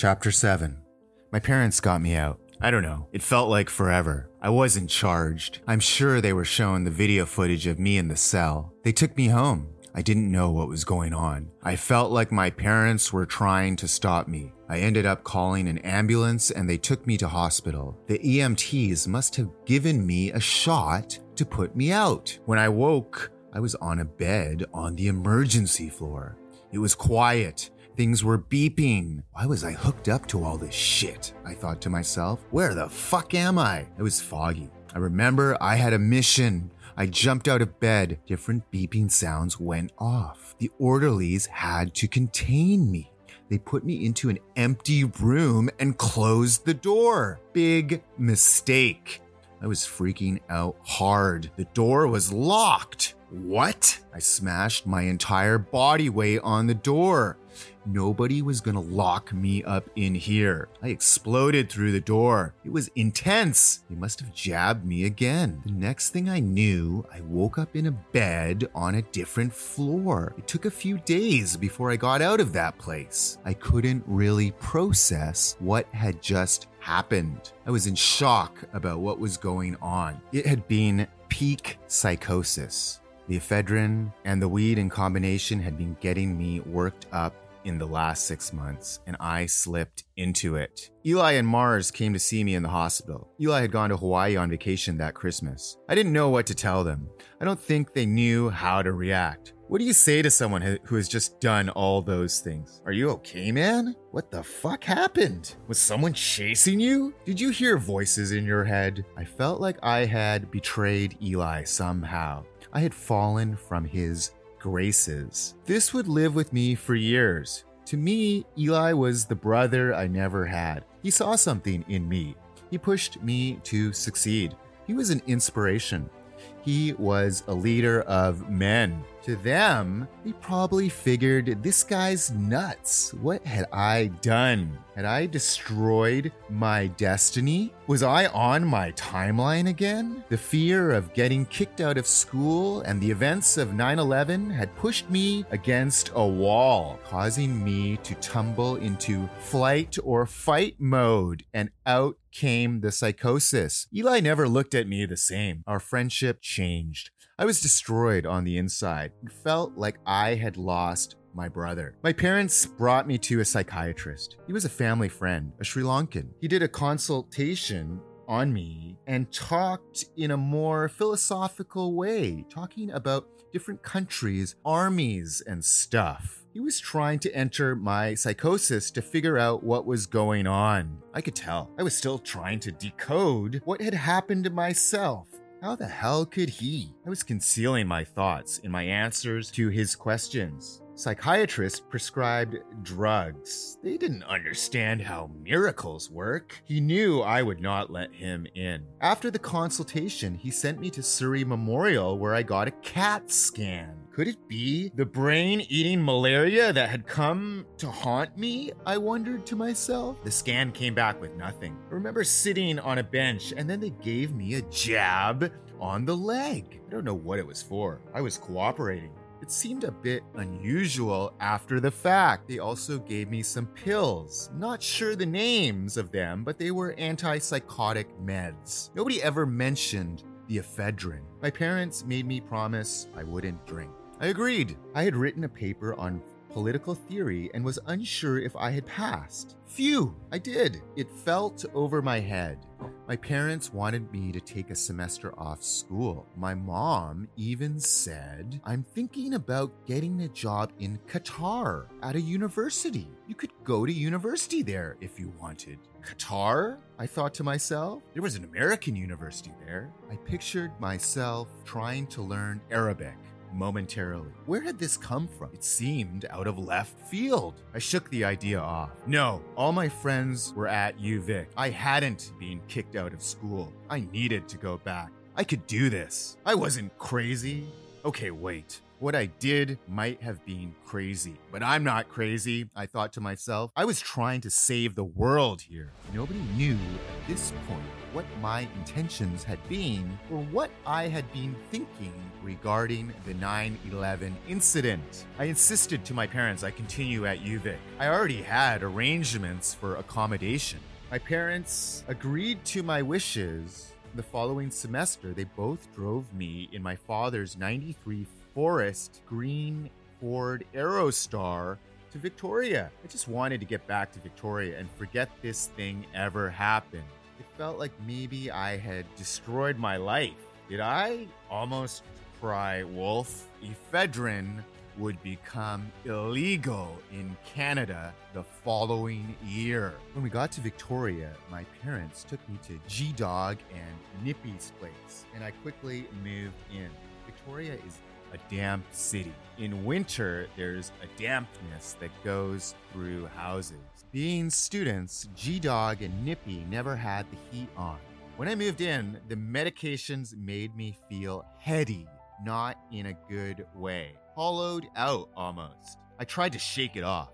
Chapter 7 My parents got me out. I don't know. It felt like forever. I wasn't charged. I'm sure they were showing the video footage of me in the cell. They took me home. I didn't know what was going on. I felt like my parents were trying to stop me. I ended up calling an ambulance and they took me to hospital. The EMTs must have given me a shot to put me out. When I woke, I was on a bed on the emergency floor. It was quiet. Things were beeping. Why was I hooked up to all this shit? I thought to myself. Where the fuck am I? It was foggy. I remember I had a mission. I jumped out of bed. Different beeping sounds went off. The orderlies had to contain me. They put me into an empty room and closed the door. Big mistake. I was freaking out hard. The door was locked. What? I smashed my entire body weight on the door. Nobody was gonna lock me up in here. I exploded through the door. It was intense. They must have jabbed me again. The next thing I knew, I woke up in a bed on a different floor. It took a few days before I got out of that place. I couldn't really process what had just happened. I was in shock about what was going on. It had been peak psychosis. The ephedrine and the weed in combination had been getting me worked up in the last six months, and I slipped into it. Eli and Mars came to see me in the hospital. Eli had gone to Hawaii on vacation that Christmas. I didn't know what to tell them. I don't think they knew how to react. What do you say to someone who has just done all those things? Are you okay, man? What the fuck happened? Was someone chasing you? Did you hear voices in your head? I felt like I had betrayed Eli somehow. I had fallen from his graces. This would live with me for years. To me, Eli was the brother I never had. He saw something in me. He pushed me to succeed. He was an inspiration. He was a leader of men. To them, they probably figured this guy's nuts. What had I done? Had I destroyed my destiny? Was I on my timeline again? The fear of getting kicked out of school and the events of 9 11 had pushed me against a wall, causing me to tumble into flight or fight mode, and out came the psychosis. Eli never looked at me the same. Our friendship changed. I was destroyed on the inside. It felt like I had lost my brother. My parents brought me to a psychiatrist. He was a family friend, a Sri Lankan. He did a consultation on me and talked in a more philosophical way, talking about different countries, armies, and stuff. He was trying to enter my psychosis to figure out what was going on. I could tell. I was still trying to decode what had happened to myself. How the hell could he? I was concealing my thoughts in my answers to his questions. Psychiatrists prescribed drugs. They didn't understand how miracles work. He knew I would not let him in. After the consultation, he sent me to Surrey Memorial where I got a CAT scan. Could it be the brain eating malaria that had come to haunt me? I wondered to myself. The scan came back with nothing. I remember sitting on a bench and then they gave me a jab on the leg. I don't know what it was for. I was cooperating. It seemed a bit unusual after the fact. They also gave me some pills. Not sure the names of them, but they were antipsychotic meds. Nobody ever mentioned the ephedrine. My parents made me promise I wouldn't drink. I agreed. I had written a paper on political theory and was unsure if I had passed. Phew, I did. It felt over my head. My parents wanted me to take a semester off school. My mom even said, I'm thinking about getting a job in Qatar at a university. You could go to university there if you wanted. Qatar? I thought to myself. There was an American university there. I pictured myself trying to learn Arabic momentarily. Where had this come from? It seemed out of left field. I shook the idea off. No, all my friends were at UVic. I hadn't been kicked out of school. I needed to go back. I could do this. I wasn't crazy. Okay, wait. What I did might have been crazy, but I'm not crazy, I thought to myself. I was trying to save the world here. Nobody knew at this point what my intentions had been or what I had been thinking regarding the 9 11 incident. I insisted to my parents I continue at UVic. I already had arrangements for accommodation. My parents agreed to my wishes. The following semester, they both drove me in my father's 93 Forest Green Ford Aerostar to Victoria. I just wanted to get back to Victoria and forget this thing ever happened. It felt like maybe I had destroyed my life. Did I almost cry wolf? Ephedrine would become illegal in Canada the following year. When we got to Victoria, my parents took me to G Dog and Nippy's place, and I quickly moved in. Victoria is a damp city. In winter, there's a dampness that goes through houses. Being students, G Dog and Nippy never had the heat on. When I moved in, the medications made me feel heady, not in a good way hollowed out almost. I tried to shake it off.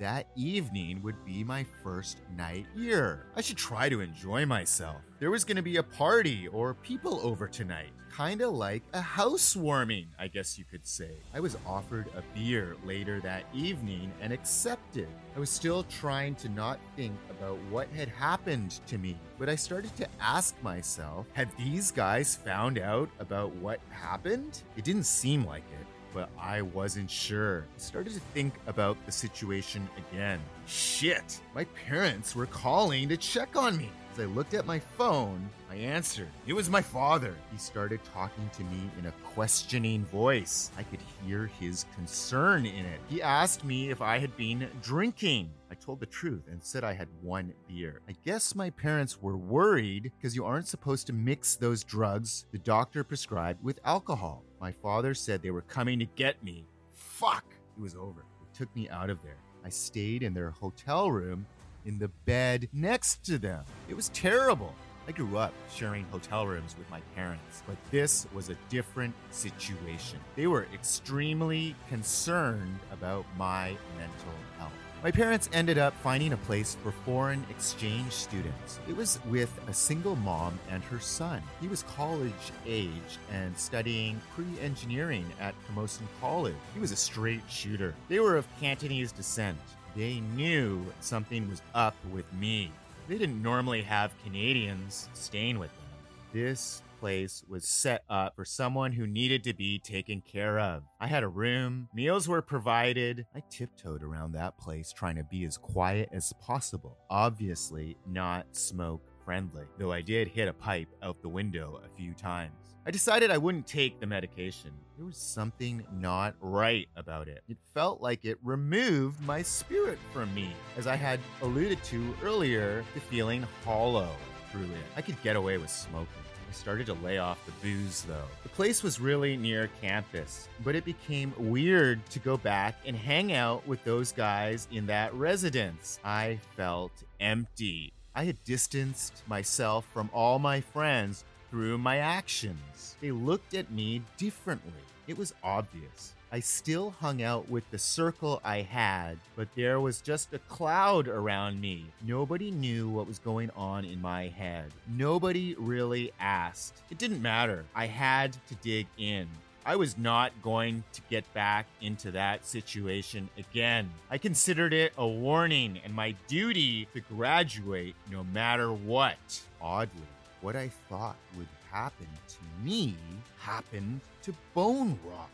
That evening would be my first night here. I should try to enjoy myself. There was going to be a party or people over tonight. Kinda like a housewarming, I guess you could say. I was offered a beer later that evening and accepted. I was still trying to not think about what had happened to me, but I started to ask myself had these guys found out about what happened? It didn't seem like it but I wasn't sure. I started to think about the situation again. Shit, my parents were calling to check on me. As I looked at my phone, I answered. It was my father. He started talking to me in a questioning voice. I could hear his concern in it. He asked me if I had been drinking. I told the truth and said I had one beer. I guess my parents were worried because you aren't supposed to mix those drugs the doctor prescribed with alcohol. My father said they were coming to get me. Fuck! It was over. They took me out of there. I stayed in their hotel room in the bed next to them. It was terrible. I grew up sharing hotel rooms with my parents, but this was a different situation. They were extremely concerned about my mental health. My parents ended up finding a place for foreign exchange students. It was with a single mom and her son. He was college age and studying pre engineering at Camosun College. He was a straight shooter. They were of Cantonese descent. They knew something was up with me. They didn't normally have Canadians staying with them. This place was set up for someone who needed to be taken care of. I had a room, meals were provided. I tiptoed around that place trying to be as quiet as possible. Obviously, not smoke friendly, though I did hit a pipe out the window a few times. I decided I wouldn't take the medication. There was something not right about it. It felt like it removed my spirit from me, as I had alluded to earlier, to feeling hollow through it. I could get away with smoking. I started to lay off the booze though. The place was really near campus, but it became weird to go back and hang out with those guys in that residence. I felt empty. I had distanced myself from all my friends through my actions. They looked at me differently. It was obvious. I still hung out with the circle I had, but there was just a cloud around me. Nobody knew what was going on in my head. Nobody really asked. It didn't matter. I had to dig in. I was not going to get back into that situation again. I considered it a warning and my duty to graduate no matter what. Oddly, what I thought would happen to me happened to Bone Rock.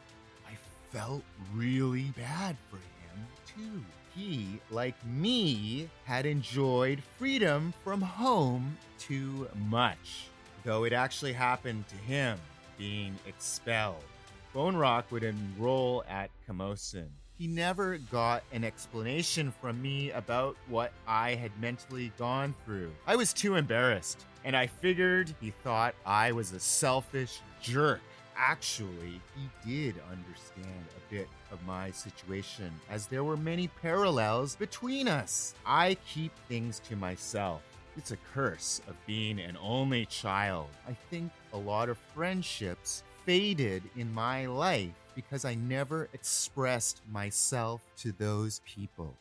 Felt really bad for him, too. He, like me, had enjoyed freedom from home too much, though it actually happened to him being expelled. Bone Rock would enroll at Camosun he never got an explanation from me about what I had mentally gone through. I was too embarrassed, and I figured he thought I was a selfish jerk. Actually, he did understand a bit of my situation, as there were many parallels between us. I keep things to myself. It's a curse of being an only child. I think a lot of friendships faded in my life because I never expressed myself to those people.